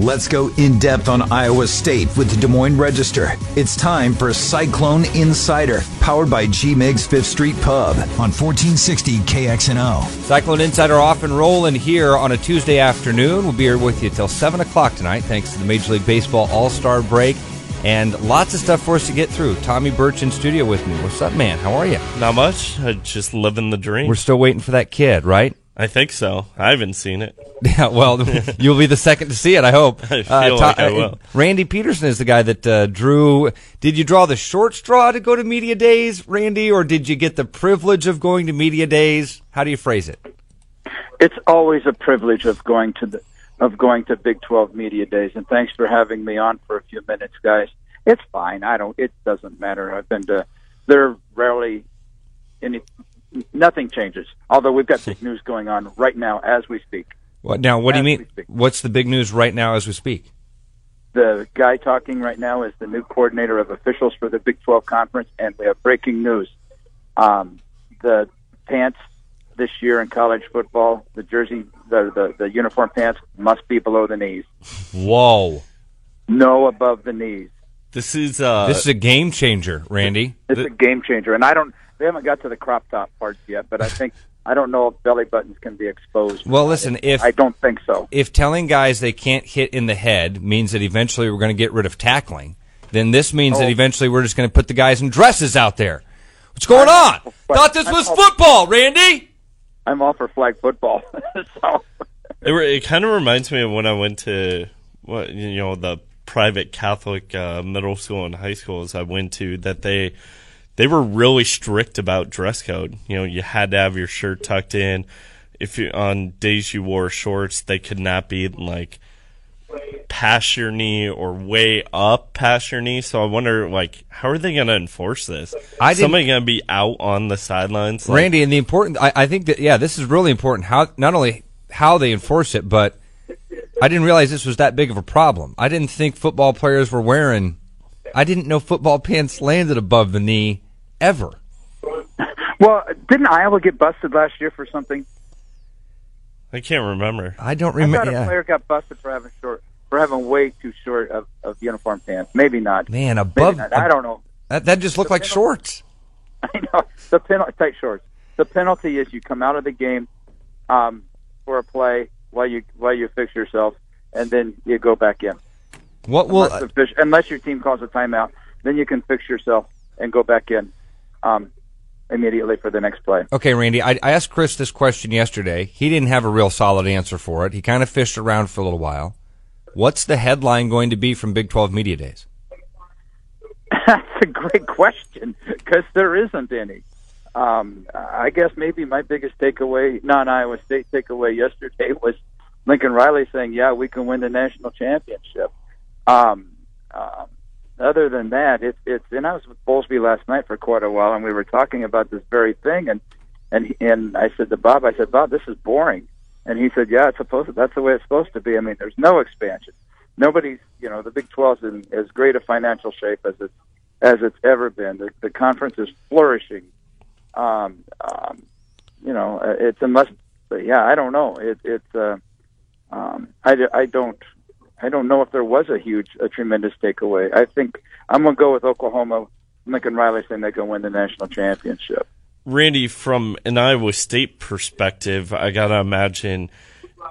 Let's go in depth on Iowa State with the Des Moines Register. It's time for Cyclone Insider, powered by G Migs Fifth Street Pub on 1460 KXNO. Cyclone Insider off and rolling here on a Tuesday afternoon. We'll be here with you till 7 o'clock tonight, thanks to the Major League Baseball All Star break. And lots of stuff for us to get through. Tommy Birch in studio with me. What's up, man? How are you? Not much. I just living the dream. We're still waiting for that kid, right? I think so. I haven't seen it. Yeah, well, you'll be the second to see it, I hope. I feel like I will. Randy Peterson is the guy that uh, drew. Did you draw the short straw to go to media days, Randy, or did you get the privilege of going to media days? How do you phrase it? It's always a privilege of going to the of going to Big 12 media days, and thanks for having me on for a few minutes, guys. It's fine. I don't. It doesn't matter. I've been to. There rarely any nothing changes. Although we've got big news going on right now as we speak. What now? What do you mean? What's the big news right now as we speak? The guy talking right now is the new coordinator of officials for the Big 12 conference, and we have breaking news. Um, the pants this year in college football, the jersey, the, the the uniform pants must be below the knees, Whoa! no above the knees. This is uh This is a game changer, Randy. It's a game changer, and I don't. They haven't got to the crop top parts yet, but I think I don't know if belly buttons can be exposed. Well, listen, if I don't think so. if telling guys they can't hit in the head means that eventually we're going to get rid of tackling, then this means that Oh. eventually we're just going to put the guys in dresses out there. What's going on? but- Thought this I'm was all- football, Randy. I'm all for flag football. so it, re- it kind of reminds me of when I went to what you know the private Catholic uh, middle school and high schools I went to that they they were really strict about dress code. You know, you had to have your shirt tucked in. If you on days you wore shorts, they could not be like past your knee or way up past your knee. So I wonder, like, how are they going to enforce this? I Somebody going to be out on the sidelines, like, Randy, and the important, I, I think that yeah, this is really important. How not only how they enforce it, but I didn't realize this was that big of a problem. I didn't think football players were wearing. I didn't know football pants landed above the knee ever. Well, didn't Iowa get busted last year for something? I can't remember. I don't I remember. thought a player got busted for having short, for having way too short of, of uniform pants. Maybe not. Man, above not. I don't know. that, that just looked like shorts. I know the penalty tight shorts. The penalty is you come out of the game um, for a play while you while you fix yourself, and then you go back in. What will unless, the unless your team calls a timeout, then you can fix yourself and go back in um, immediately for the next play. Okay, Randy, I, I asked Chris this question yesterday. He didn't have a real solid answer for it. He kind of fished around for a little while. What's the headline going to be from Big 12 Media Days? That's a great question because there isn't any. Um, I guess maybe my biggest takeaway, non-Iowa State takeaway yesterday was Lincoln Riley saying, "Yeah, we can win the national championship." Um, um, other than that, it's it's. And I was with Bowlesby last night for quite a while, and we were talking about this very thing. And and and I said to Bob, I said, Bob, this is boring. And he said, Yeah, it's supposed. To, that's the way it's supposed to be. I mean, there's no expansion. Nobody's, you know, the Big 12's in as great a financial shape as it's as it's ever been. The, the conference is flourishing. Um, um, you know, it's a must. But yeah, I don't know. It, it's. Uh, um, I, I don't. I don't know if there was a huge, a tremendous takeaway. I think I'm going to go with Oklahoma. Lincoln Riley saying they can win the national championship. Randy, from an Iowa State perspective, I gotta imagine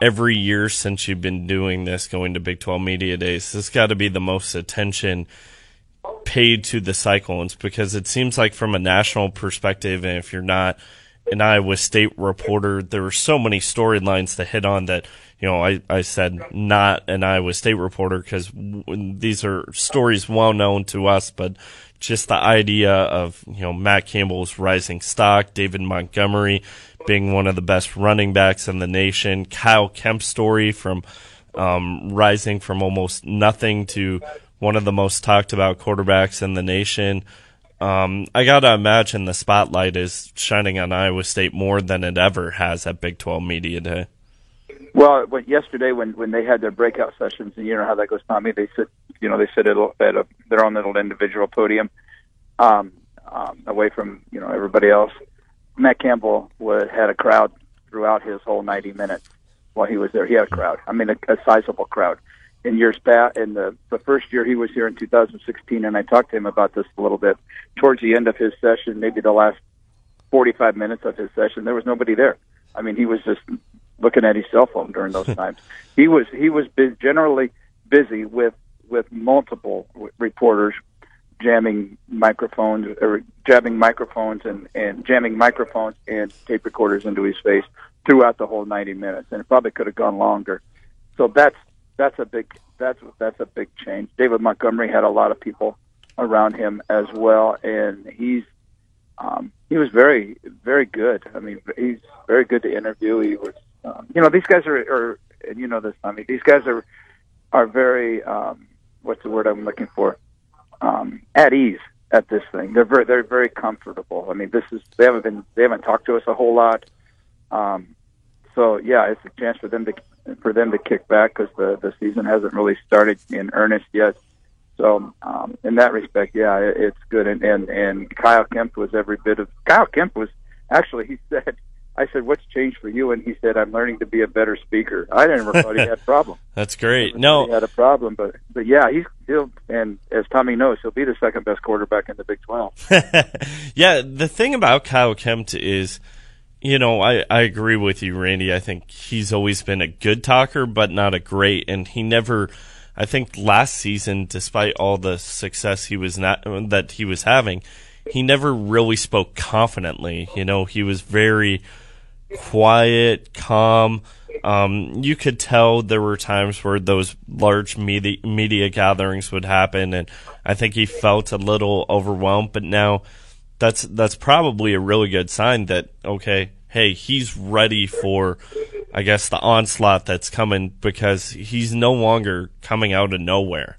every year since you've been doing this, going to Big 12 Media Days, this got to be the most attention paid to the Cyclones because it seems like from a national perspective, and if you're not an Iowa State reporter, there are so many storylines to hit on that, you know, I, I said not an Iowa State reporter because these are stories well known to us, but just the idea of, you know, Matt Campbell's rising stock, David Montgomery being one of the best running backs in the nation, Kyle Kempt's story from um, rising from almost nothing to one of the most talked about quarterbacks in the nation. Um, I gotta imagine the spotlight is shining on Iowa State more than it ever has at Big 12 Media Day. Well, yesterday when when they had their breakout sessions, and you know how that goes, Tommy. They sit, you know, they sit at, a, at a, their own little individual podium, um, um, away from you know everybody else. Matt Campbell was, had a crowd throughout his whole 90 minutes while he was there. He had a crowd. I mean, a, a sizable crowd. in years past. In the the first year he was here in 2016, and I talked to him about this a little bit towards the end of his session, maybe the last 45 minutes of his session. There was nobody there. I mean, he was just looking at his cell phone during those times. He was he was bu- generally busy with with multiple w- reporters jamming microphones or jamming microphones and and jamming microphones and tape recorders into his face throughout the whole 90 minutes, and it probably could have gone longer. So that's that's a big that's that's a big change. David Montgomery had a lot of people around him as well, and he's um, he was very very good. I mean, he's very good to interview. He was, um, you know, these guys are, are and you know this. I mean, these guys are are very um, what's the word I'm looking for? Um, at ease at this thing. They're very they're very comfortable. I mean, this is they haven't been they haven't talked to us a whole lot. Um, so yeah, it's a chance for them to for them to kick back because the the season hasn't really started in earnest yet. So um, in that respect, yeah, it, it's good. And, and and Kyle Kempt was every bit of Kyle Kempt was actually he said. I said, "What's changed for you?" And he said, "I'm learning to be a better speaker." I didn't ever thought he had a problem. That's great. No, he had a problem, but but yeah, he's he'll and as Tommy knows, he'll be the second best quarterback in the Big Twelve. yeah, the thing about Kyle Kempt is, you know, I, I agree with you, Randy. I think he's always been a good talker, but not a great. And he never, I think last season, despite all the success he was not, that he was having, he never really spoke confidently. You know, he was very quiet, calm. Um, you could tell there were times where those large media, media gatherings would happen, and I think he felt a little overwhelmed. But now, that's that's probably a really good sign that okay, hey, he's ready for, I guess, the onslaught that's coming because he's no longer coming out of nowhere.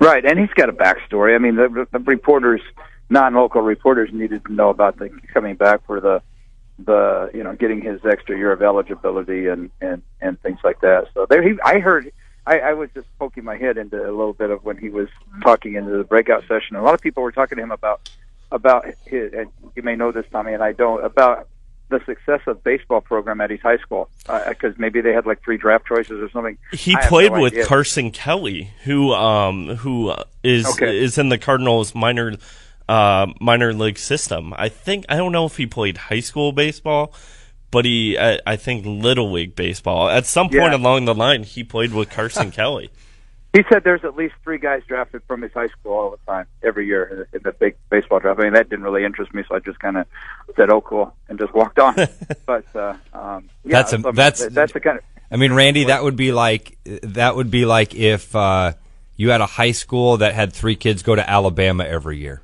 Right, and he's got a backstory. I mean, the, the reporters, non-local reporters, needed to know about the coming back for the the you know getting his extra year of eligibility and and and things like that. So there, he I heard. I, I was just poking my head into a little bit of when he was talking into the breakout session. A lot of people were talking to him about about his, and you may know this, Tommy, and I don't about the success of baseball program at his high school because uh, maybe they had like three draft choices or something. He played no with idea. Carson Kelly, who um who is Okay. is in the Cardinals minor uh minor league system. I think I don't know if he played high school baseball, but he I, I think little league baseball. At some point Yeah. along the line, he played with Carson Kelly. He said there's at least three guys drafted from his high school all the time, every year in the, big baseball draft. I mean, that didn't really interest me, so I just kind of said, "Oh, cool," and just walked on. but uh, um, yeah, That's a- so that's- that's the kind of I mean, Randy, that would be like that would be like if uh, you had a high school that had three kids go to Alabama every year.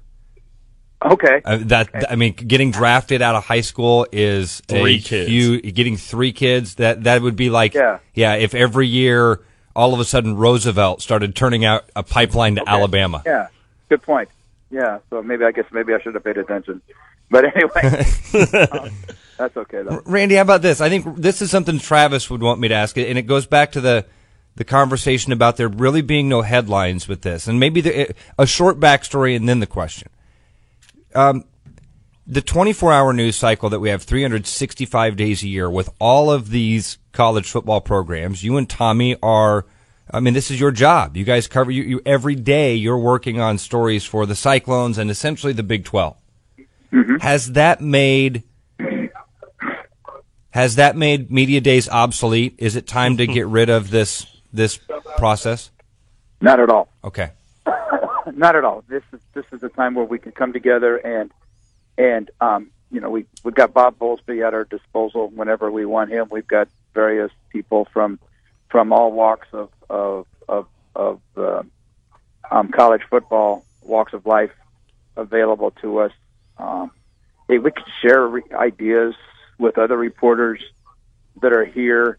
Okay. Uh, that I mean, getting drafted out of high school is Three a kids. huge- getting three kids. That that would be like Yeah. yeah. If every year all of a sudden Roosevelt started turning out a pipeline to Alabama. Yeah, good point. Yeah, so maybe I guess maybe I should have paid attention. But anyway, um, that's okay though. Randy, how about this? I think this is something Travis would want me to ask, and it goes back to the the conversation about there really being no headlines with this, and maybe the, a short backstory and then the question. Um, the 24 hour news cycle that we have 365 days a year with all of these college football programs, you and Tommy are, I mean, this is your job. You guys cover you, you every day. You're working on stories for the Cyclones and essentially the Big 12. Has that made has that made media days obsolete? Is it time to get rid of this this process? Not at all. Okay. Not at all. This is this is a time where we can come together and and um, you know we we've got Bob Bowlesby at our disposal whenever we want him. We've got various people from from all walks of of of, of uh, um, college football walks of life available to us. Um, hey, we can share re- ideas with other reporters that are here.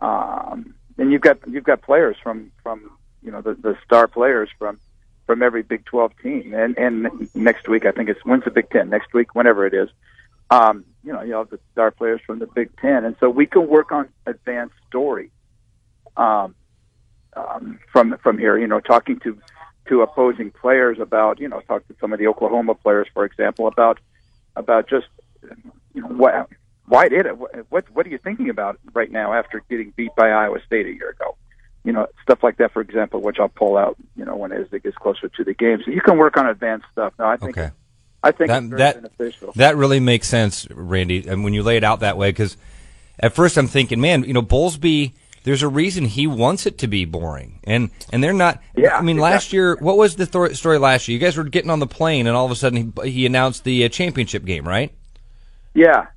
Um, and you've got you've got players from from you know the, the star players from from every Big 12 team. And and next week, I think it's when's the Big Ten? Next week, whenever it is. Um, you know, you have the star players from the Big Ten, and so we can work on advanced story um, um, from from here. You know, talking to to opposing players about you know, talk to some of the Oklahoma players, for example, about about just you know what why did it what what are you thinking about right now after getting beat by Iowa State a year ago? You know, stuff like that, for example, which I'll pull out, you know, when as it gets closer to the game. So you can work on advanced stuff. No, I think Okay. I think That it's very that beneficial. that really makes sense, Randy. And when you lay it out that way, because at first I'm thinking, man, you know, Bowlesby. There's a reason he wants it to be boring, and and they're not. Yeah, I mean, last year, what was the thor- story last year? You guys were getting on the plane, and all of a sudden he, he announced the uh, championship game, right? Yeah,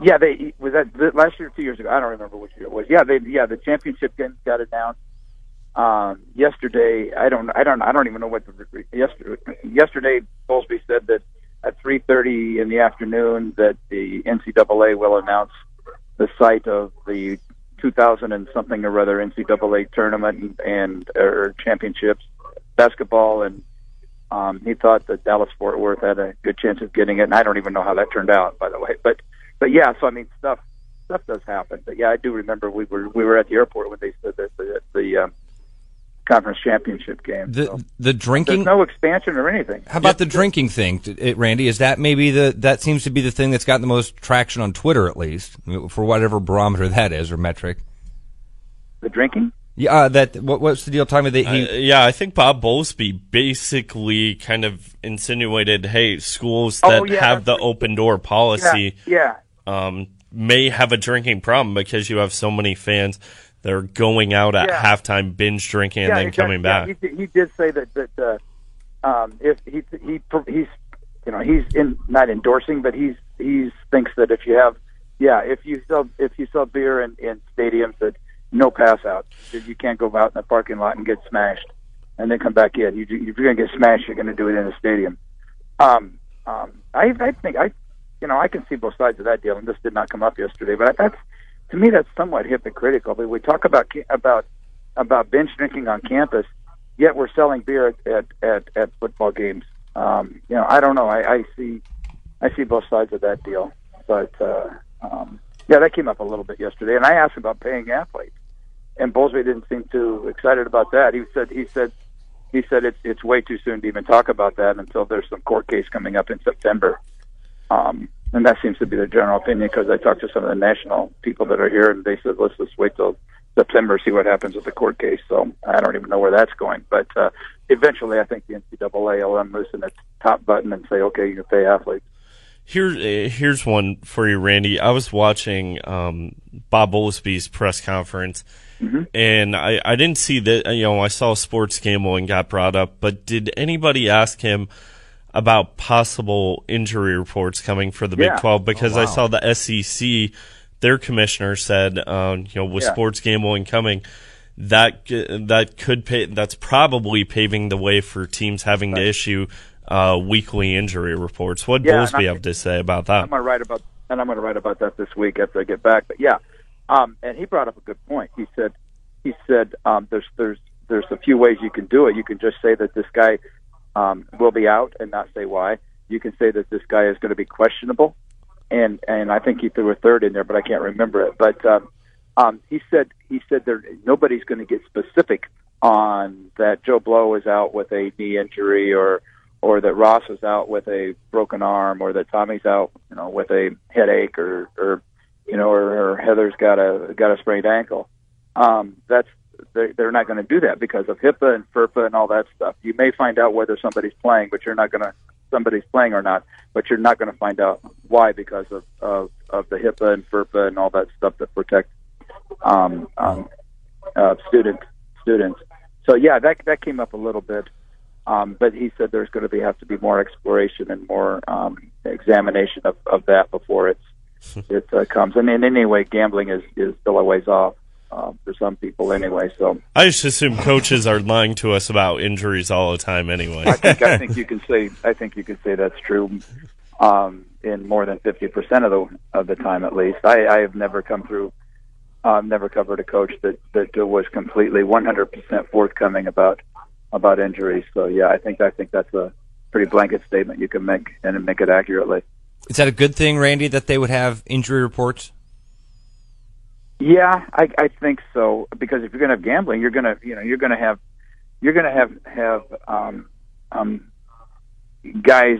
yeah. They was that th- last year, or two years ago. I don't remember which year it was. Yeah, they yeah the championship game got announced um, yesterday. I don't I don't I don't even know what the, yesterday yesterday Bowlesby said that at three thirty in the afternoon that the NCAA will announce the site of the 2000 and something or other NCAA tournament and, and or championships basketball and um, he thought that Dallas Fort Worth had a good chance of getting it, and I don't even know how that turned out, by the way. But but yeah, so I mean stuff stuff does happen. But yeah, I do remember we were we were at the airport when they said that the the um, conference championship game. The so. the There's drinking. no expansion or anything. How about the drinking thing, Randy? Is that maybe the that seems to be the thing that's gotten the most traction on Twitter, at least for whatever barometer that is or metric? The drinking? Yeah, uh, that what, what's the deal? Tell me that he. Uh, yeah, I think Bob Bowlesby basically kind of insinuated, hey, schools that Oh, yeah, have the open door policy Yeah, um, may have a drinking problem because you have so many fans that are going out at Yeah. halftime, binge drinking, and then coming Yeah, back. he, did- he did say that that uh, um, if he he he's you know he's in not endorsing, but he's he's thinks that if you have yeah if you sell if you sell beer in, in stadiums that no pass out you can't go out in the parking lot and get smashed and then come back in. You if you're gonna get smashed, you're gonna do it in a stadium. Um, um, I I think I you know I can see both sides of that deal, and this did not come up yesterday, but that's to me that's somewhat hypocritical. But we talk about about about binge drinking on campus, yet we're selling beer at at at, at football games. Um, you know, I don't know. I, I see I see both sides of that deal, but uh, um, yeah, that came up a little bit yesterday. And I asked about paying athletes, and Bowlesby didn't seem too excited about that. He said he said he said it's it's way too soon to even talk about that until there's some court case coming up in September. Um, and that seems to be the general opinion because I talked to some of the national people that are here, and they said let's just wait till September see what happens with the court case. So I don't even know where that's going, but uh, eventually I think the NCAA will unloosen its top button and say, okay, you can pay athletes. Here, uh, here's one for you, Randy. I was watching um, Bob Bowlesby's press conference, and I, I didn't see that. You know, I saw sports gambling got brought up, but did anybody ask him about possible injury reports coming for the Yeah. Big Twelve? Because I saw the SEC, their commissioner said, uh, you know, with Yeah. sports gambling coming. That that could pay. That's probably paving the way for teams having to issue uh, weekly injury reports. What Yeah, Bowlesby have to say about that? I'm gonna write about, and I'm gonna write about that this week after I get back. But yeah, um, and he brought up a good point. He said, he said, um, there's there's there's a few ways you can do it. You can just say that this guy um, will be out and not say why. You can say that this guy is going to be questionable, and and I think he threw a third in there, but I can't remember it. But um, um, he said he said there nobody's going to get specific on that Joe Blow is out with a knee injury or or that Ross is out with a broken arm or that Tommy's out you know with a headache or or you know or, or Heather's got a got a sprained ankle. Um, that's they're, they're not going to do that because of HIPAA and FERPA and all that stuff. You may find out whether somebody's playing, but you're not going to somebody's playing or not, but you're not going to find out why because of, of of the HIPAA and FERPA and all that stuff that protect um, um, uh, student students. So yeah, that that came up a little bit. Um, but he said there's going to be have to be more exploration and more um, examination of, of that before it's it uh, comes. And in any way, gambling is is still a ways off uh, for some people anyway. So I just assume coaches are lying to us about injuries all the time anyway. I think I think you can say I think you can say that's true um, in more than fifty percent of the of the time at least. I, I have never come through. I've never covered a coach that that was completely one hundred percent forthcoming about about injuries. So yeah, I think I think that's a pretty blanket statement you can make and make it accurately. Is that a good thing, Randy, that they would have injury reports? Yeah, I, I think so because if you're going to have gambling, you're going to you know you're going to have you're going to have have um, um, guys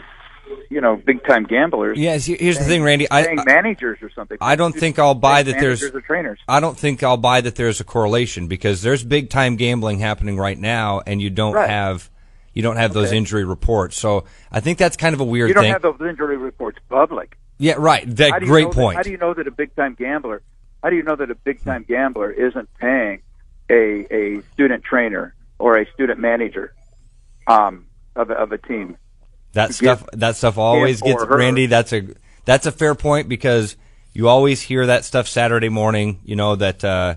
you know big time gamblers. Yes. Here's the thing, Randy. I managers or something. I don't think I'll buy that there's or trainers. I don't think I'll buy that there's a correlation because there's big time gambling happening right now, and you don't Right. have you don't have those injury reports. So I think that's kind of a weird You don't thing. have those injury reports public. yeah, right. That great know that- point. how do you know that a big time gambler? How do you know that a big time gambler isn't paying a a student trainer or a student manager um, of a, of a team? that stuff that stuff always gets her. Randy. That's a that's a fair point because you always hear that stuff Saturday morning. You know that uh,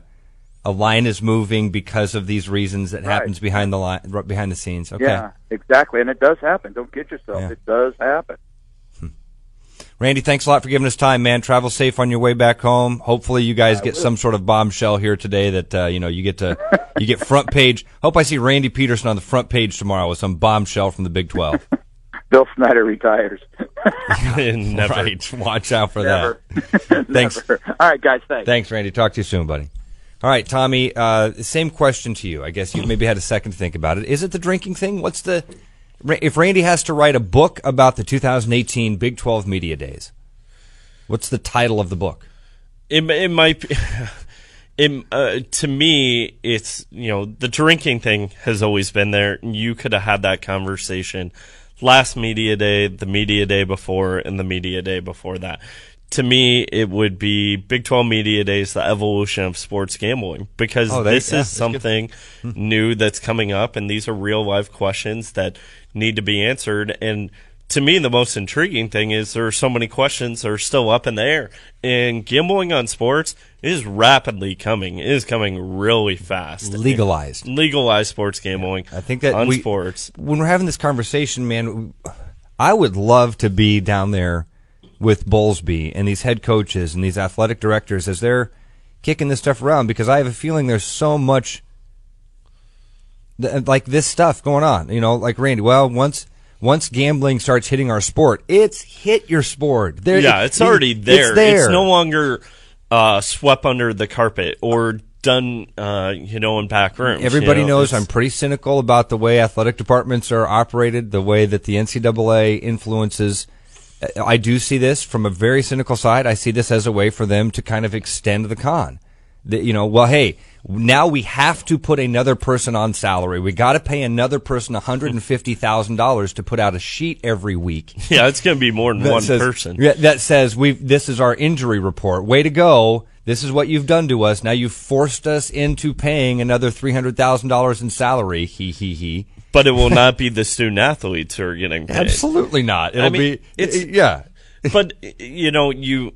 a line is moving because of these reasons that Right. happens behind the line behind the scenes. Okay. Yeah, exactly, and it does happen. Don't kid yourself; Yeah. it does happen. Randy, thanks a lot for giving us time, man. Travel safe on your way back home. Hopefully, you guys get some sort of bombshell here today that uh, you know you get to you get front page. Hope I see Randy Peterson on the front page tomorrow with some bombshell from the Big Twelve. Bill Snyder retires. Never. Right, watch out for Never. that. Thanks. Never. All right, guys. Thanks. Thanks, Randy. Talk to you soon, buddy. All right, Tommy. Uh, same question to you. I guess you maybe had a second to think about it. Is it the drinking thing? What's the if Randy has to write a book about the 2018 Big 12 Media Days? What's the title of the book? it, it might be it, uh, to me it's you know the drinking thing has always been there you could have had that conversation last media day the media day before and the media day before that to me it would be big 12 media days the evolution of sports gambling because Oh, this yeah, is good. something new that's coming up and these are real life questions that need to be answered and to me, the most intriguing thing is there are so many questions that are still up in the air. And gambling on sports is rapidly coming. It is coming really fast. Legalized. Legalized sports gambling. I think that on we, sports. when we're having this conversation, man, I would love to be down there with Bowlesby and these head coaches and these athletic directors as they're kicking this stuff around because I have a feeling there's so much th- like this stuff going on. You know, like Randy. Well, once once gambling starts hitting our sport, it's hit your sport. There, Yeah, it's already there. It's there. no longer uh, swept under the carpet or done, uh, you know, in back rooms. Everybody you know? knows It's- I'm pretty cynical about the way athletic departments are operated, the way that the NCAA influences. I do see this from a very cynical side. I see this as a way for them to kind of extend the con. That, you know, well, hey, now we have to put another person on salary. We got to pay another person $150,000 to put out a sheet every week. Yeah, it's going to be more than one says- person. That says we this is our injury report. Way to go. This is what you've done to us. Now you've forced us into paying another three hundred thousand dollars in salary. He he he. But it will not be the student athletes who are getting paid. Absolutely not. It'll mean, be it's- yeah. but you know, you,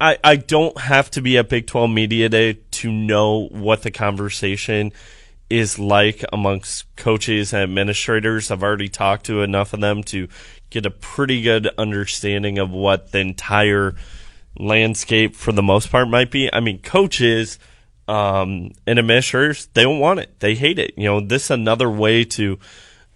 I, I don't have to be at Big Twelve Media Day to know what the conversation is like amongst coaches and administrators. I've already talked to enough of them to get a pretty good understanding of what the entire landscape, for the most part, might be. I mean, coaches um, and administrators, they don't want it. They hate it. You know, this is another way to,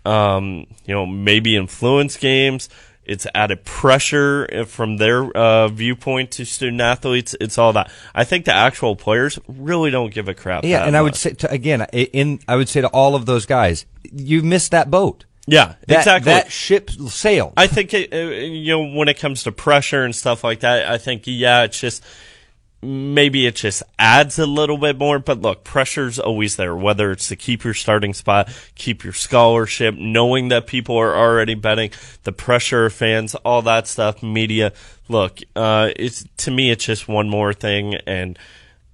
um, you know, maybe influence games. It's added pressure from their uh, viewpoint to student athletes. It's all that. I think the actual players really don't give a crap. Yeah, that and I would say to, again, i- in I would say to all of those guys, you missed that boat. yeah, That, exactly. That ship sailed. I think it, uh, you know when it comes to pressure and stuff like that. I think yeah, it's just maybe it just adds a little bit more. But look, pressure's always there. Whether it's to keep your starting spot, keep your scholarship, knowing that people are already betting, the pressure of fans, all that stuff, media. Look, uh, it's to me, it's just one more thing, and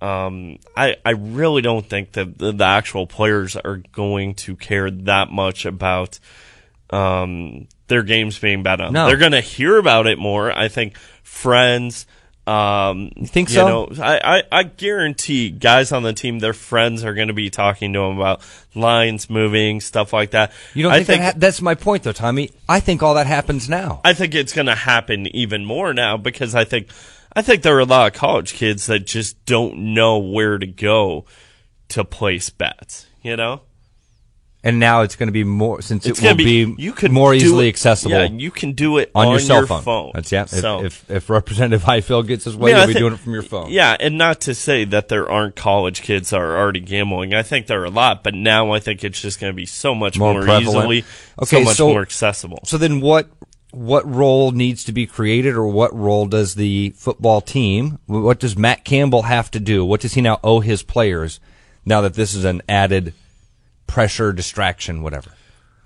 um, I I really don't think that the, the actual players are going to care that much about um, their games being bet on. No. They're going to hear about it more. I think friends. Um, you think so? Know, I, I, I guarantee guys on the team, their friends are going to be talking to them about lines moving, stuff like that. you don't I think, that ha- that's my point though, Tommy? I think all that happens now. I think it's going to happen even more now because I think I think there are a lot of college kids that just don't know where to go to place bets. You know, and now it's going to be more since it's it will to be, you could more easily it- accessible. Yeah, you can do it on, your cell phone. phone. That's yeah. If, So- if if Representative Highfill gets his way, yeah, you'll be doing it from your phone. Yeah, and not to say that there aren't college kids that are already gambling. I think there are a lot, but now I think it's just going to be so much More more, easily, Okay, so much so- more accessible. So then, what what role needs to be created or what role does the football team, what does Matt Campbell have to do? What does he now owe his players now that this is an added pressure, distraction, whatever?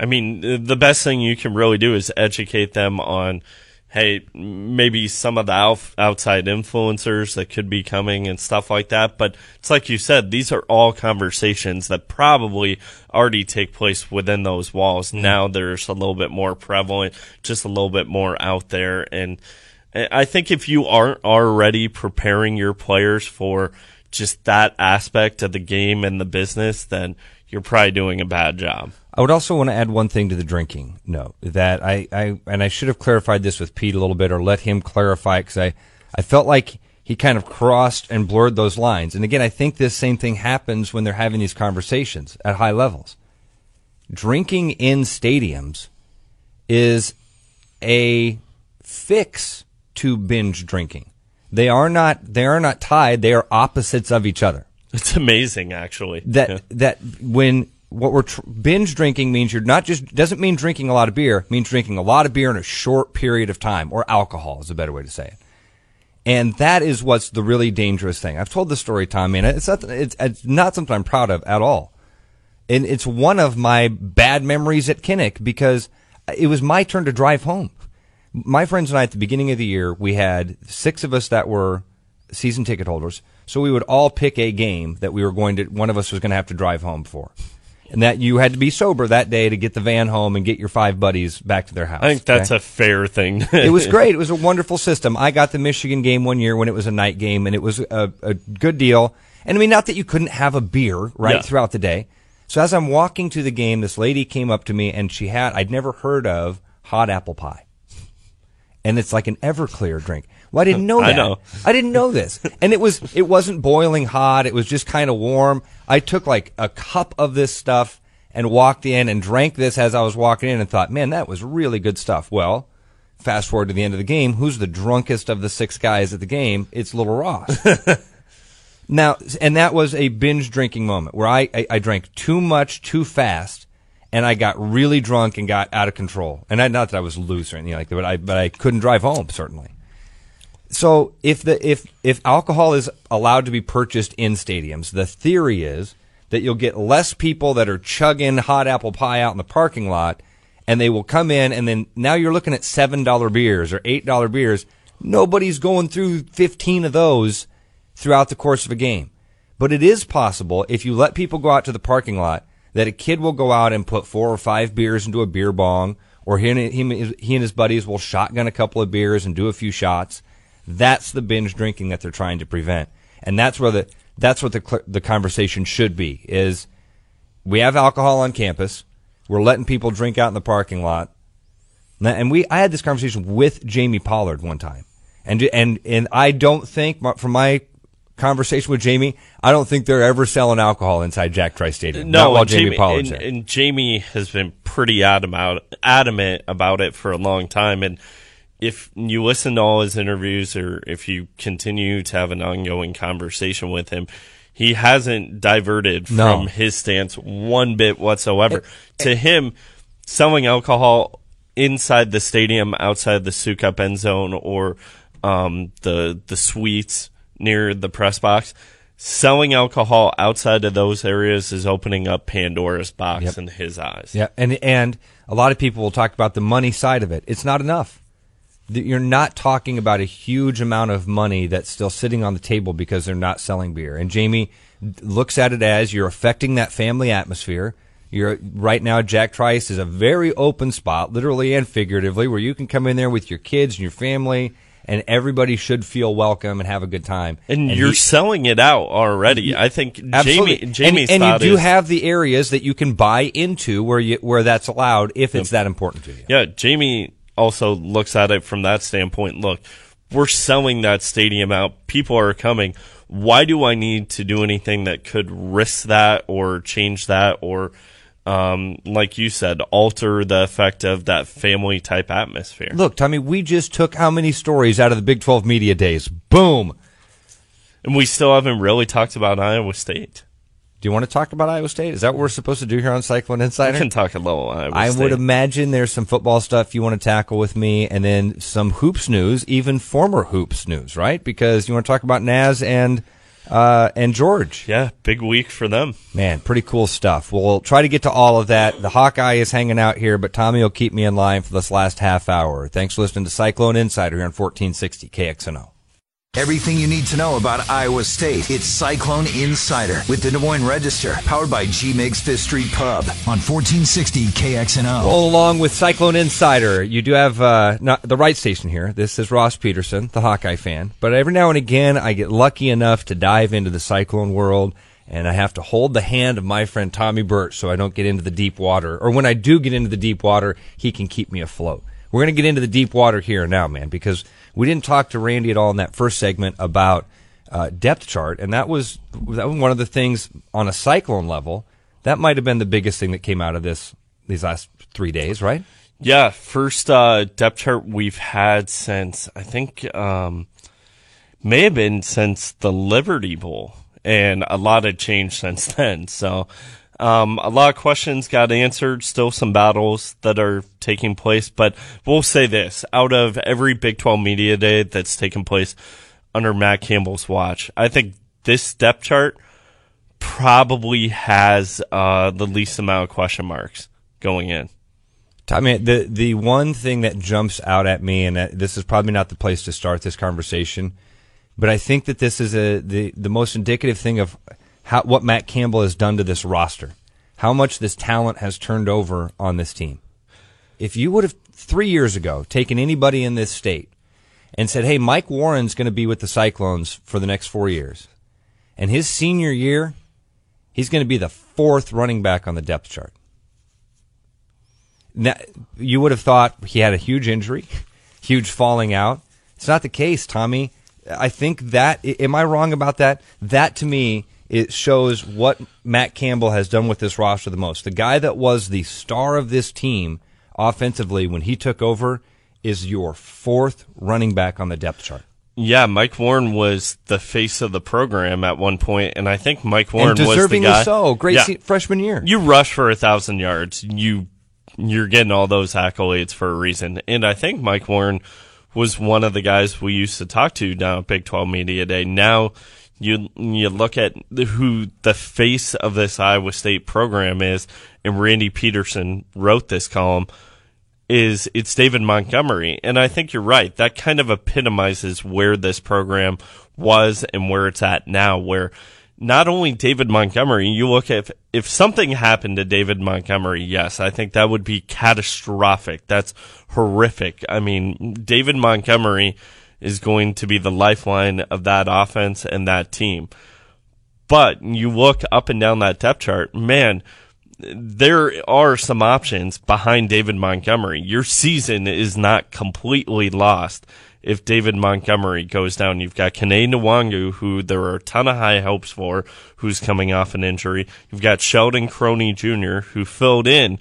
I mean, the best thing you can really do is educate them on hey, maybe some of the outside influencers that could be coming and stuff like that. But it's like you said, these are all conversations that probably already take place within those walls. Mm-hmm. Now there's a little bit more prevalent, just a little bit more out there. And I think if you aren't already preparing your players for just that aspect of the game and the business, then you're probably doing a bad job. I would also want to add one thing to the drinking note that I, I and I should have clarified this with Pete a little bit or let him clarify because I, I felt like he kind of crossed and blurred those lines. And again, I think this same thing happens when they're having these conversations at high levels. Drinking in stadiums is a fix to binge drinking. They are not they are not tied, they are opposites of each other. It's amazing actually. That yeah. that when what we're tr- binge drinking means you're not just doesn't mean drinking a lot of beer means drinking a lot of beer in a short period of time or alcohol is a better way to say it and that is what's the really dangerous thing i've told the story tom and it's not, it's, it's not something i'm proud of at all and it's one of my bad memories at kinnick because it was my turn to drive home my friends and i at the beginning of the year we had six of us that were season ticket holders so we would all pick a game that we were going to one of us was going to have to drive home for and that you had to be sober that day to get the van home and get your five buddies back to their house. I think that's okay? a fair thing. it was great. It was a wonderful system. I got the Michigan game one year when it was a night game, and it was a, a good deal. And I mean, not that you couldn't have a beer right yeah. throughout the day. So as I'm walking to the game, this lady came up to me and she had I'd never heard of hot apple pie, and it's like an Everclear drink. Well, I didn't know that. I know. I didn't know this. And it was it wasn't boiling hot. It was just kind of warm. I took like a cup of this stuff and walked in and drank this as I was walking in and thought, "Man, that was really good stuff." Well, fast forward to the end of the game, who's the drunkest of the six guys at the game? It's Little Ross. now, and that was a binge drinking moment where I, I, I drank too much too fast and I got really drunk and got out of control. And I, not that I was loose or anything like that, but I but I couldn't drive home certainly. So if the if if alcohol is allowed to be purchased in stadiums, the theory is that you'll get less people that are chugging hot apple pie out in the parking lot, and they will come in, and then now you're looking at seven dollar beers or eight dollar beers. Nobody's going through fifteen of those throughout the course of a game, but it is possible if you let people go out to the parking lot that a kid will go out and put four or five beers into a beer bong, or he and, he and his buddies will shotgun a couple of beers and do a few shots that's the binge drinking that they're trying to prevent, and that's where the that's what the the conversation should be. Is we have alcohol on campus, we're letting people drink out in the parking lot, and we I had this conversation with Jamie Pollard one time, and and and I don't think from my conversation with Jamie, I don't think they're ever selling alcohol inside Jack Trice Stadium. No, while Jamie, Jamie Pollard and, and, Jamie has been pretty adamant adamant about it for a long time, and if you listen to all his interviews or if you continue to have an ongoing conversation with him, he hasn't diverted no. from his stance one bit whatsoever. It, to him, selling alcohol inside the stadium, outside the Sukup end zone, or um, the the suites near the press box, selling alcohol outside of those areas is opening up Pandora's box yep. in his eyes. Yeah, and and a lot of people will talk about the money side of it. It's not enough you're not talking about a huge amount of money that's still sitting on the table because they're not selling beer. And Jamie looks at it as you're affecting that family atmosphere. You're right now. Jack Trice is a very open spot, literally and figuratively, where you can come in there with your kids and your family, and everybody should feel welcome and have a good time. And, and you're he, selling it out already. I think absolutely. Jamie, Jamie's and, and you do is, have the areas that you can buy into where you where that's allowed if it's that important to you. Yeah, Jamie also looks at it from that standpoint. Look, we're selling that stadium out. People are coming. Why do I need to do anything that could risk that or change that or, um, like you said, alter the effect of that family type atmosphere? Look, Tommy, we just took how many stories out of the Big 12 media days? Boom. And we still haven't really talked about Iowa State. Do you want to talk about Iowa State? Is that what we're supposed to do here on Cyclone Insider? I can talk a little. Iowa I State. would imagine there's some football stuff you want to tackle with me, and then some hoops news, even former hoops news, right? Because you want to talk about Naz and uh, and George. Yeah, big week for them. Man, pretty cool stuff. We'll try to get to all of that. The Hawkeye is hanging out here, but Tommy will keep me in line for this last half hour. Thanks for listening to Cyclone Insider here on 1460 KXNO. Everything you need to know about Iowa State. It's Cyclone Insider with the Des Moines Register, powered by G Migs Fifth Street Pub on 1460 KXNO. Roll along with Cyclone Insider. You do have uh, not the right station here. This is Ross Peterson, the Hawkeye fan. But every now and again, I get lucky enough to dive into the Cyclone world, and I have to hold the hand of my friend Tommy Birch so I don't get into the deep water. Or when I do get into the deep water, he can keep me afloat. We're going to get into the deep water here now, man, because we didn't talk to Randy at all in that first segment about uh, depth chart, and that was that was one of the things on a cyclone level. That might have been the biggest thing that came out of this these last three days, right? Yeah, first uh, depth chart we've had since I think um, may have been since the Liberty Bowl, and a lot had changed since then. So um, a lot of questions got answered. Still some battles that are taking place, but we'll say this: out of every Big 12 media day that's taken place under Matt Campbell's watch, I think this depth chart probably has uh, the least amount of question marks going in. I mean, the the one thing that jumps out at me, and this is probably not the place to start this conversation, but I think that this is a the the most indicative thing of how what Matt Campbell has done to this roster, how much this talent has turned over on this team. If you would have three years ago taken anybody in this state and said, "Hey, Mike Warren's going to be with the Cyclones for the next four years," and his senior year, he's going to be the fourth running back on the depth chart. Now, you would have thought he had a huge injury, huge falling out. It's not the case, Tommy. I think that am I wrong about that? That to me it shows what Matt Campbell has done with this roster the most. The guy that was the star of this team offensively when he took over is your fourth running back on the depth chart. Yeah, Mike Warren was the face of the program at one point, and I think Mike Warren and was the deservingly guy. so. Great Yeah. freshman year. You rush for a thousand yards, you you're getting all those accolades for a reason. And I think Mike Warren was one of the guys we used to talk to down at Big 12 Media Day. Now you you look at who the face of this Iowa State program is, and Randy Peterson wrote this column. Is it's David Montgomery, and I think you're right. That kind of epitomizes where this program was and where it's at now. Where not only David Montgomery, you look at if, if something happened to David Montgomery, yes, I think that would be catastrophic. That's horrific. I mean, David Montgomery is going to be the lifeline of that offense and that team. But you look up and down that depth chart, man, there are some options behind David Montgomery. Your season is not completely lost if David Montgomery goes down. You've got Kene Nwangwu, who there are a ton of high hopes for, who's coming off an injury. You've got Sheldon Croney Jr., who filled in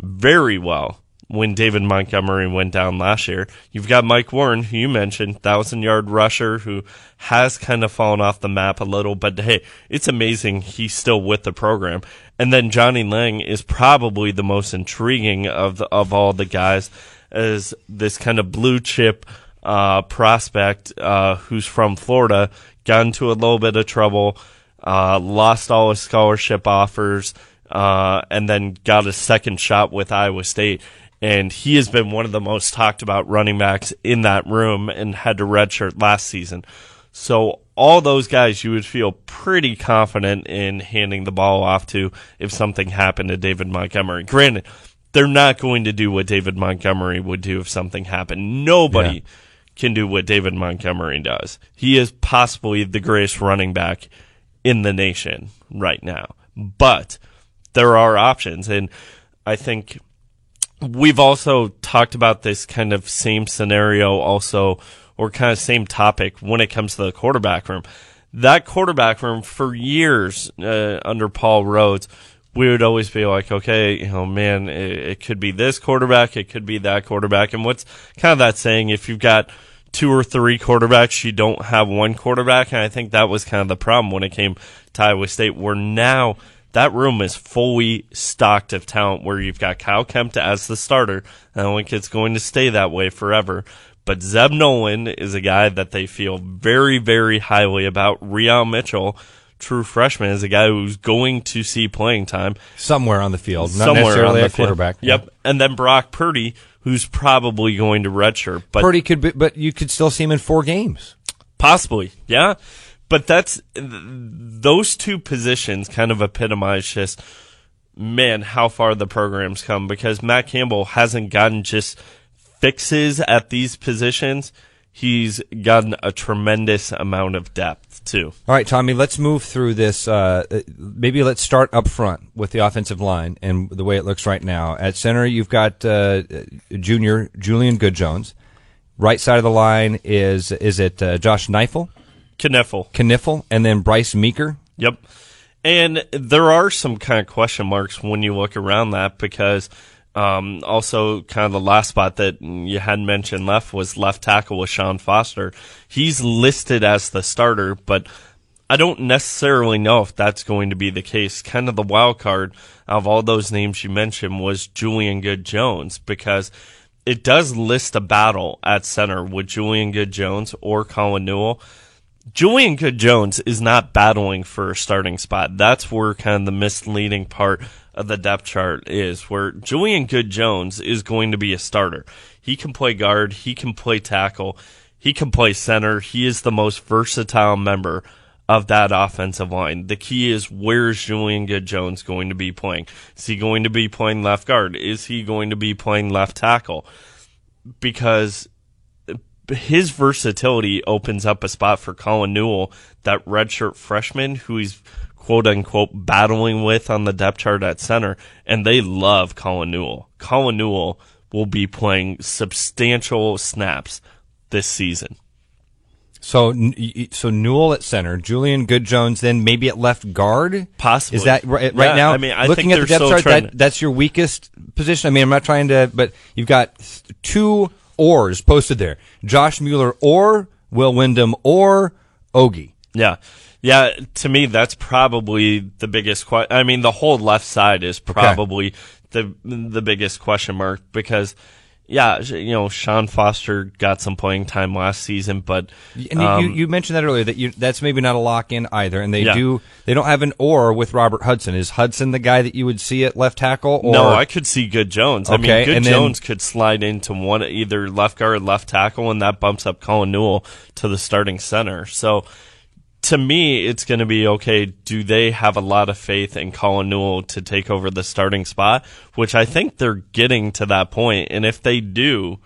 very well when David Montgomery went down last year. You've got Mike Warren, who you mentioned, thousand yard rusher, who has kind of fallen off the map a little, but hey, it's amazing he's still with the program. And then Johnnie Lang is probably the most intriguing of the, of all the guys as this kind of blue chip uh, prospect uh, who's from Florida, got into a little bit of trouble, uh, lost all his scholarship offers, uh, and then got a second shot with Iowa State. And he has been one of the most talked about running backs in that room and had to redshirt last season. So all those guys you would feel pretty confident in handing the ball off to if something happened to David Montgomery. Granted, they're not going to do what David Montgomery would do if something happened. Nobody Yeah. can do what David Montgomery does. He is possibly the greatest running back in the nation right now. But there are options and I think we've also talked about this kind of same scenario also or kind of same topic when it comes to the quarterback room. That quarterback room for years uh, under Paul Rhoads, we would always be like, okay, you know, man, it, it could be this quarterback, it could be that quarterback. And what's kind of that saying? If you've got two or three quarterbacks. You don't have one quarterback, and I think that was kind of the problem when it came to Iowa State. Where now that room is fully stocked of talent. Where you've got Kyle Kempt as the starter. And I don't think it's going to stay that way forever. But Zeb Noland is a guy that they feel very, very highly about. Re-al Mitchell, true freshman, is a guy who's going to see playing time somewhere on the field, not somewhere necessarily on a the quarterback. Yep. And then Brock Purdy, who's probably going to redshirt, but Purdy could, be, but you could still see him in four games. Possibly, yeah. But that's those two positions kind of epitomize just man how far the program's come because Matt Campbell hasn't gotten just fixes at these positions. He's gotten a tremendous amount of depth too. All right, Tommy, let's move through this. Uh, maybe let's start up front with the offensive line and the way it looks right now. At center, you've got uh, junior Julian Good Jones. Right side of the line is is it uh, Josh Knipfel, Knipfel. Knipfel, and then Bryce Meeker. Yep. And there are some kind of question marks when you look around that because um, also kind of the last spot that you hadn't mentioned left was left tackle with Sean Foster. He's listed as the starter, but I don't necessarily know if that's going to be the case. Kind of the wild card of all those names you mentioned was Julian Good Jones because it does list a battle at center with Julian Good Jones or Colin Newell. Julian Good Jones is not battling for a starting spot. That's where kind of the misleading part of the depth chart is, where Julian Good Jones is going to be a starter. He can play guard, he can play tackle, he can play center. He is the most versatile member of that offensive line. The key is where's Julian Good Jones going to be playing? Is he going to be playing left guard? Is he going to be playing left tackle? Because his versatility opens up a spot for Colin Newell, that redshirt freshman who he's quote unquote battling with on the depth chart at center, and they love Colin Newell. Colin Newell will be playing substantial snaps this season. So, so Newell at center, Julian Good Jones, then maybe at left guard. Possibly. Is that right, Yeah, now? I mean, I looking think at the depth chart, that, that's your weakest position. I mean, I'm not trying to, but you've got th- two is posted there: Josh Mueller or Will Wyndham or Ogie. Yeah. Yeah, to me, that's probably the biggest question. I mean, the whole left side is probably the the biggest question mark because, yeah, you know, Sean Foster got some playing time last season, but And um, you, you mentioned that earlier that you, that's maybe not a lock in either. And they Yeah. do they don't have an or with Robert Hudson. Is Hudson the guy that you would see at left tackle? Or no, I could see Good Jones. I mean, Good then- Jones could slide into one either left guard, or left tackle, and that bumps up Colin Newell to the starting center. So. To me, it's going to be okay. Do they have a lot of faith in Colin Newell to take over the starting spot? Which I think they're getting to that point. And if they do,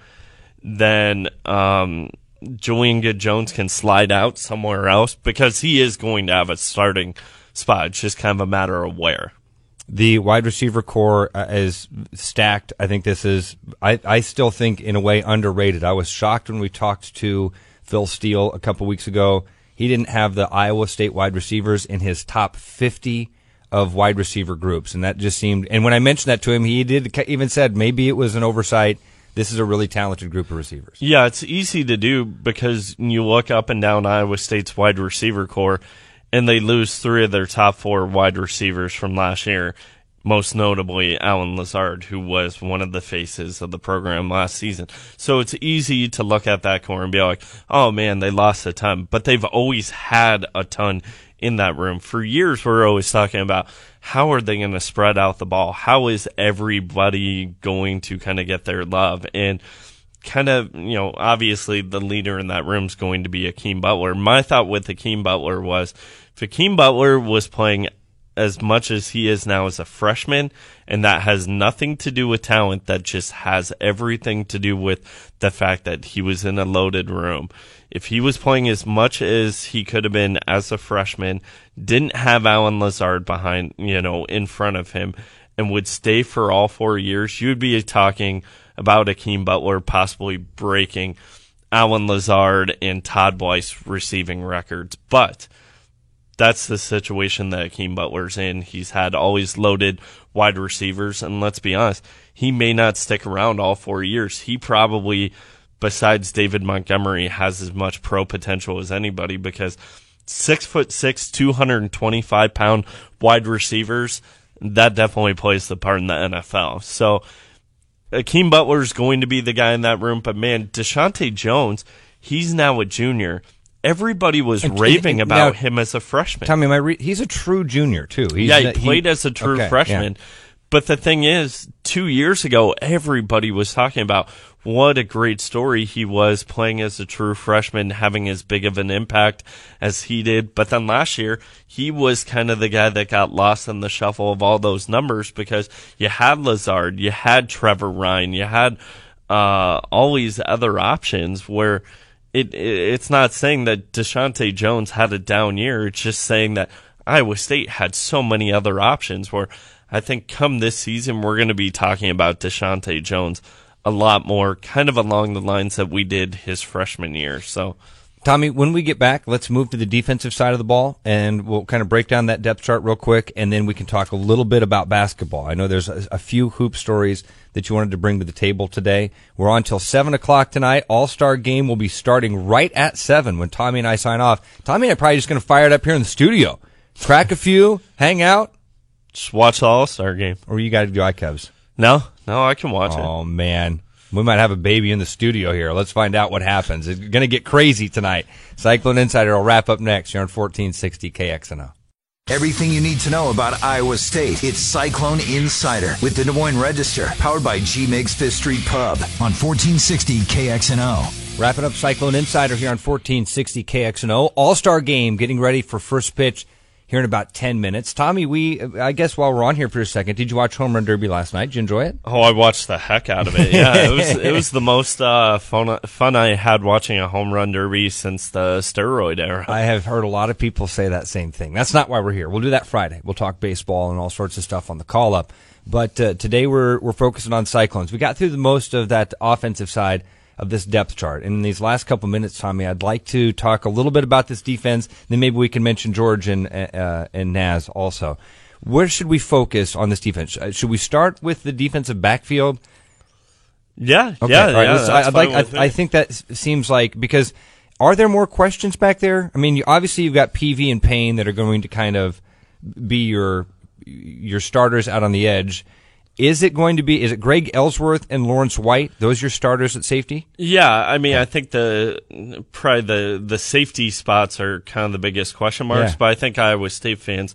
then um, Julian Good Jones can slide out somewhere else because he is going to have a starting spot. It's just kind of a matter of where. the wide receiver corps uh, is stacked. I think this is, I, I still think in a way underrated. I was shocked when we talked to Phil Steele a couple weeks ago. He didn't have the Iowa State wide receivers in his top 50 of wide receiver groups. And that just seemed, and when I mentioned that to him, he did even said maybe it was an oversight. This is a really talented group of receivers. Yeah, it's easy to do because you look up and down Iowa State's wide receiver corps, and they lose three of their top four wide receivers from last year. Most notably, Allen Lazard, who was one of the faces of the program last season. So it's easy to look at that corps and be like, oh man, they lost a ton. But they've always had a ton in that room. For years, we're always talking about how are they going to spread out the ball? How is everybody going to kind of get their love? And kind of, you know, obviously the leader in that room is going to be Hakeem Butler. My thought with Hakeem Butler was if Hakeem Butler was playing as much as he is now as a freshman, and that has nothing to do with talent, that just has everything to do with the fact that he was in a loaded room. If he was playing as much as he could have been as a freshman, didn't have Allen Lazard behind, you know, in front of him, and would stay for all four years, you'd be talking about Hakeem Butler possibly breaking Allen Lazard and Todd Weiss receiving records. But that's the situation that Hakeem Butler's in. He's had always loaded wide receivers, and let's be honest, he may not stick around all four years. He probably besides David Montgomery has as much pro potential as anybody because six foot six, 225 pound wide receivers, that definitely plays the part in the NFL. So Hakeem is going to be the guy in that room, but man, Deshaunte Jones, he's now a junior. Everybody was And- raving and about now- him as a freshman. Me, my re- he's a true junior too. He's yeah, he not- played as a true okay, freshman. But the thing is, two years ago, everybody was talking about what a great story he was playing as a true freshman, having as big of an impact as he did. But then last year, he was kind of the guy that got lost in the shuffle of all those numbers because you had Lazard, you had Trever Ryen, you had uh, all these other options where it, it it's not saying that Deshaunte Jones had a down year. It's just saying that Iowa State had so many other options where I think come this season we're going to be talking about Deshaunte Jones a lot more, kind of along the lines that we did his freshman year. So Tommy, when we get back, let's move to the defensive side of the ball, and we'll kind of break down that depth chart real quick, and then we can talk a little bit about basketball. I know there's a, a few hoop stories that you wanted to bring to the table today. We're on till seven o'clock tonight. All Star game will be starting right at seven when Tommy and I sign off. Tommy and I are probably just going to fire it up here in the studio, crack a few, hang out, just watch the All Star game. or you got to do iCubs. No, no, I can watch it. Oh man, we might have a baby in the studio here. Let's find out what happens. It's going to get crazy tonight. Cyclone Insider will wrap up next. You're on 1460 KXNO. Everything you need to know about Iowa State. It's Cyclone Insider with the Des Moines Register, powered by G Migs Fifth Street Pub on 1460 KXNO. Wrapping up Cyclone Insider here on 1460 KXNO. All Star game getting ready for first pitch here in about 10 minutes. Tommy, we, I guess while we're on here for a second, did you watch Home Run Derby last night? Did you enjoy it? Oh, I watched the heck out of it. Yeah, it was it was the most uh, fun fun I had watching a home run derby since the steroid era. I have heard a lot of people say that same thing. That's not why we're here. We'll do that Friday. We'll talk baseball and all sorts of stuff on the call up. But uh, today we're we're focusing on Cyclones. We got through the most of that offensive side of this depth chart. And in these last couple minutes, Tommy, I'd like to talk a little bit about this defense. Then maybe we can mention George and uh, and Naz also. Where should we focus on this defense? Uh, Should we start with the defensive backfield? yeah, Okay, yeah, right, yeah. I'd like. I. I think that seems like because are there more questions back there? I mean, you, obviously you've got Peavy and Payne that are going to kind of be your your starters out on the edge. Is it going to be? Is it Greg Eisworth and Lawrence White? Those your starters at safety? Yeah, I mean, I think the probably the the safety spots are kind of the biggest question marks, Yeah. but I think Iowa State fans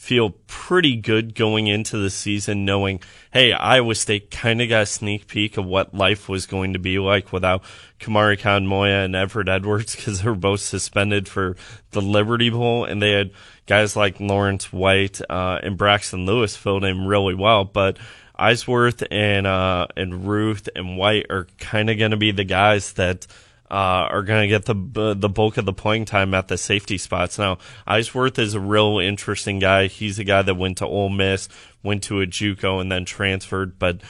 feel pretty good going into the season, knowing, hey, Iowa State kind of got a sneak peek of what life was going to be like without Kamari Cotton-Moya and Evrett Edwards because they were both suspended for the Liberty Bowl, and they had guys like Lawrence White uh, and Braxton Lewis filled in really well, but. Eisworth and uh, and Ruth and White are kind of going to be the guys that uh, are going to get the the bulk of the playing time at the safety spots. Now, Eisworth is a real interesting guy. He's a guy that went to Ole Miss, went to a JUCO, and then transferred. But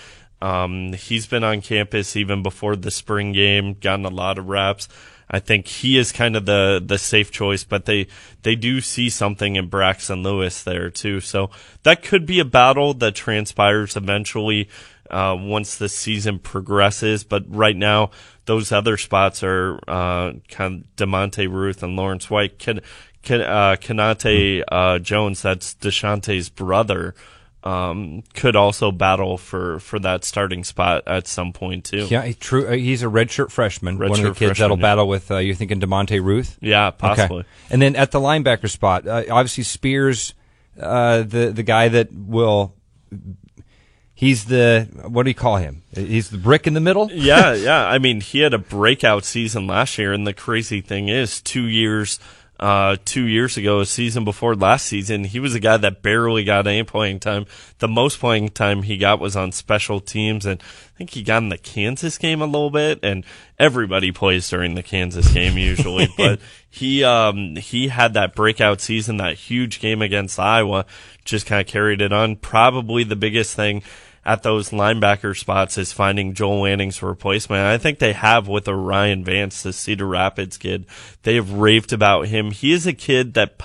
um, he's been on campus even before the spring game, gotten a lot of reps. I think he is kind of the the safe choice, but they they do see something in Braxton Lewis there too. So that could be a battle that transpires eventually uh, once the season progresses. But right now, those other spots are uh, kind of Demonte Ruth and Lawrence White. Can, can, uh, Kanate uh, Jones, that's Deshaunte's brother. Um, could also battle for, for that starting spot at some point too. Yeah, he, true. Uh, he's a redshirt freshman. One of the kids that'll yeah. battle with. Uh, you're thinking Demonte Ruth? Yeah, possibly. Okay. And then at the linebacker spot, uh, obviously Spears, uh, the the guy that will. He's the what do you call him? He's the brick in the middle. yeah, yeah. I mean, he had a breakout season last year, and the crazy thing is, two years, uh, two years ago, a season before last season, he was a guy that barely got any playing time. The most playing time he got was on special teams, and I think he got in the Kansas game a little bit. And everybody plays during the Kansas game usually, but he um, he had that breakout season, that huge game against Iowa, just kind of carried it on. Probably the biggest thing at those linebacker spots is finding Joel Lanning's replacement. I think they have with O'Rien Vance, the Cedar Rapids kid. They have raved about him. He is a kid that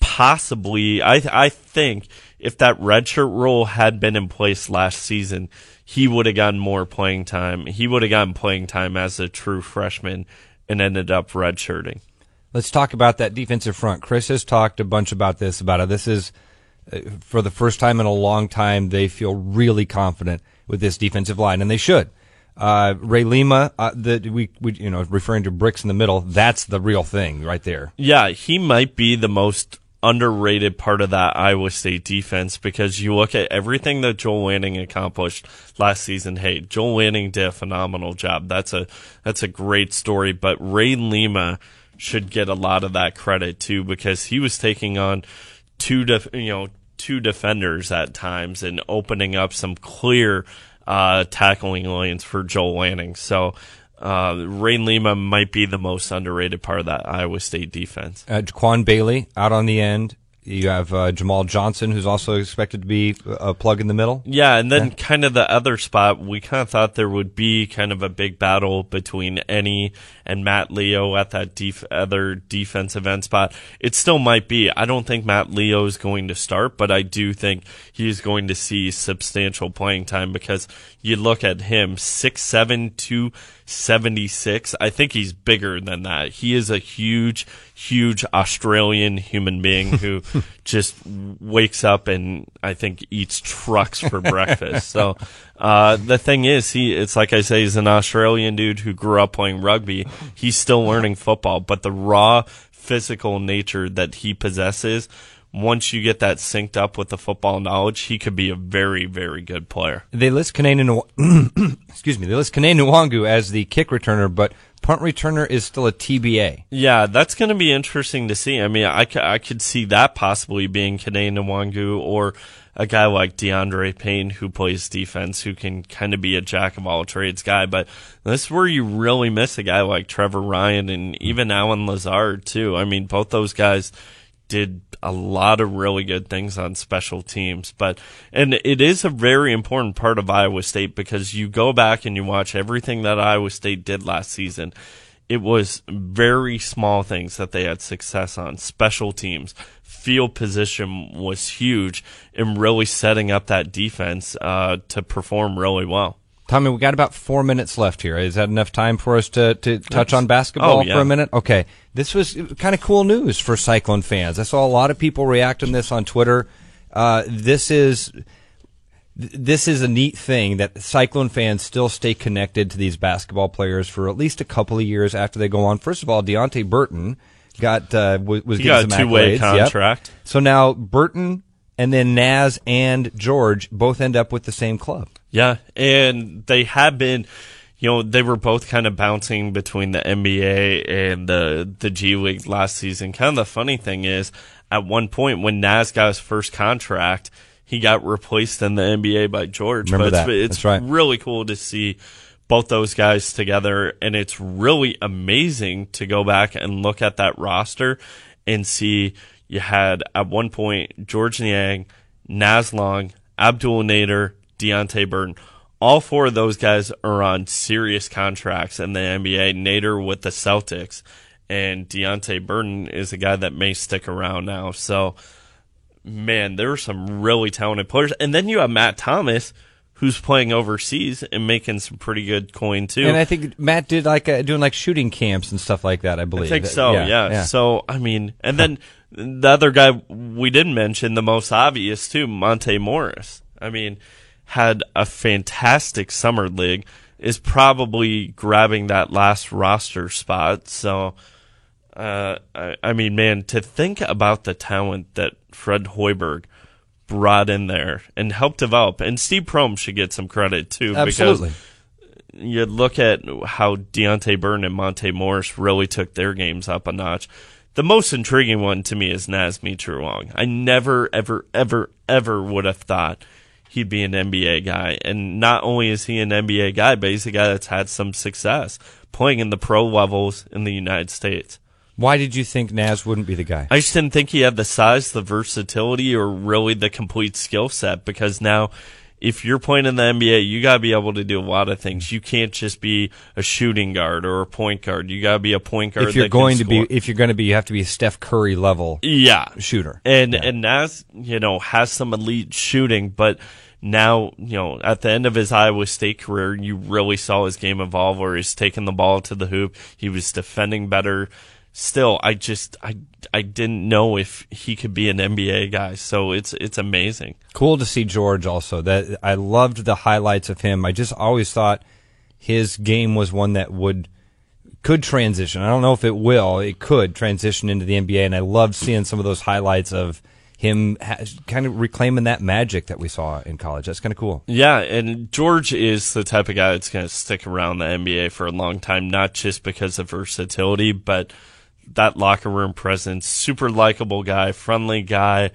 possibly, I, I think, if that redshirt rule had been in place last season, he would have gotten more playing time. He would have gotten playing time as a true freshman and ended up redshirting. Let's talk about that defensive front. Chris has talked a bunch about this. About it. This is for the first time in a long time. They feel really confident with this defensive line, and they should. Uh, Ray Lima, uh, we, we you know referring to bricks in the middle. That's the real thing right there. Yeah, he might be the most underrated part of that Iowa State defense because you look at everything that Joel Lanning accomplished last season. Hey, Joel Lanning did a phenomenal job. That's a that's a great story. But Ray Lima should get a lot of that credit too because he was taking on two def- you know two defenders at times and opening up some clear uh, tackling lanes for Joel Lanning. So uh, Ray Lima might be the most underrated part of that Iowa State defense. Uh, Jaquan Bailey out on the end. You have uh, Jamahl Johnson, who's also expected to be a plug in the middle. Yeah, and then yeah. kind of the other spot, we kind of thought there would be kind of a big battle between Enyi and Matt Leo at that def- other defensive end spot. It still might be. I don't think Matt Leo is going to start, but I do think he's going to see substantial playing time because you look at him, six seven two 76. I think he's bigger than that. He is a huge, huge Australian human being who just wakes up and I think eats trucks for breakfast. So, uh, the thing is, he, it's like I say, he's an Australian dude who grew up playing rugby. He's still learning football, but the raw physical nature that he possesses once you get that synced up with the football knowledge, he could be a very, very good player. They list Kene excuse me, they list Kene Nwangwu as the kick returner, but punt returner is still a TBA. Yeah, that's going to be interesting to see. I mean, I, I could see that possibly being Kene Nwangwu or a guy like D'Andre Payne who plays defense, who can kind of be a jack of all trades guy. But this is where you really miss a guy like Trever Ryen and even Allen Lazard too. I mean, both those guys did a lot of really good things on special teams. But, and it is a very important part of Iowa State because you go back and you watch everything that Iowa State did last season. It was very small things that they had success on. Special teams, field position was huge in really setting up that defense uh, to perform really well. Tommy, we got about four minutes left here. Is that enough time for us to, to touch on basketball oh, yeah. for a minute? Okay. This was kind of cool news for Cyclone fans. I saw a lot of people react on this on Twitter. Uh, this is this is a neat thing that Cyclone fans still stay connected to these basketball players for at least a couple of years after they go on. First of all, Deonte Burton got uh, was, was he got a two way contract. Yep. So now Burton and then Naz and George both end up with the same club. Yeah, and they have been, you know, they were both kind of bouncing between the NBA and the the G League last season. Kind of the funny thing is, at one point when Naz got his first contract, he got replaced in the NBA by George. Remember but that. it's, it's right. really cool to see both those guys together, and it's really amazing to go back and look at that roster and see you had at one point George Niang, Naz Long, Abdul Nader, Deonte Burton. All four of those guys are on serious contracts in the NBA. Nader with the Celtics, and Deonte Burton is a guy that may stick around now. So, man, there are some really talented players. And then you have Matt Thomas, who's playing overseas and making some pretty good coin too. And I think Matt did like uh, doing like shooting camps and stuff like that. I believe. I think so. Yeah. yeah. yeah. So I mean, and then the other guy we didn't mention, the most obvious too, Monte Morris. I mean, had a fantastic summer league, is probably grabbing that last roster spot. So, uh, I, I, mean, man, to think about the talent that Fred Hoiberg brought in there and helped develop, and Steve Prohm should get some credit too, Absolutely. because you look at how Deonte Burton and Monte Morris really took their games up a notch. The most intriguing one to me is Naz Mitrou-Long. I never, ever, ever, ever would have thought he'd be an NBA guy. And not only is he an NBA guy, but he's a guy that's had some success playing in the pro levels in the United States. Why did you think Naz wouldn't be the guy? I just didn't think he had the size, the versatility, or really the complete skill set because now if you're playing in the NBA, you got to be able to do a lot of things. You can't just be a shooting guard or a point guard. You got to be a point guard. If you're going to score. be, if you're going to be, you have to be a Steph Curry level yeah, shooter. and Yeah. and Naz, you know, has some elite shooting, but now, you know, at the end of his Iowa State career, you really saw his game evolve where he's taking the ball to the hoop. He was defending better. Still, I just I I didn't know if he could be an NBA guy. So it's it's amazing. cool to see George also. That I loved the highlights of him. I just always thought his game was one that would could transition. I don't know if it will. It could transition into the NBA, and I loved seeing some of those highlights of him ha- kind of reclaiming that magic that we saw in college. That's kind of cool. Yeah, and George is the type of guy that's going to stick around the NBA for a long time, not just because of versatility, but that locker room presence. Super likable guy, friendly guy.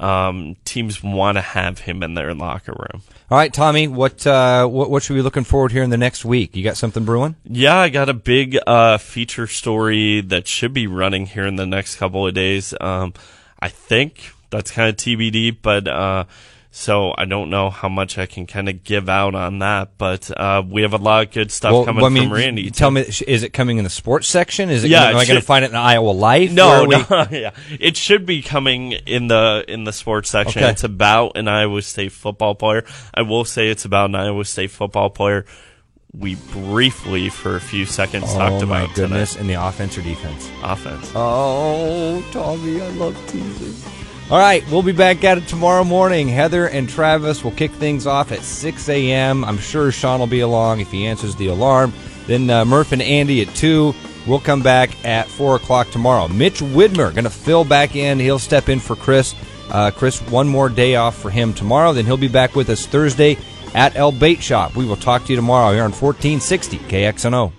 Um, teams want to have him in their locker room. All right, Tommy, what uh, what what should we be looking forward here in the next week? You got something brewing? Yeah, I got a big uh, feature story that should be running here in the next couple of days. Um, I think that's kind of TBD, but uh, so I don't know how much I can kind of give out on that. But uh, we have a lot of good stuff coming I mean, from Randy. Tell me, is it coming in the sports section? Is it? Yeah, am it I going to find it in Iowa Life? No, we- no, yeah, it should be coming in the in the sports section. Okay. It's about an Iowa State football player. I will say it's about an Iowa State football player. We briefly, for a few seconds, talked oh my about goodness! In the offense or defense? offense. Oh, Tommy, I love teasing. All right, we'll be back at it tomorrow morning. Heather and Travis will kick things off at 6 a.m. I'm sure Sean will be along if he answers the alarm. Then uh, Murph and Andy at 2. We'll come back at 4 o'clock tomorrow. Mitch Widmer going to fill back in. He'll step in for Chris. Uh, Chris, one more day off for him tomorrow. Then he'll be back with us Thursday at El Bait Shop. We will talk to you tomorrow here on 1460 KXNO.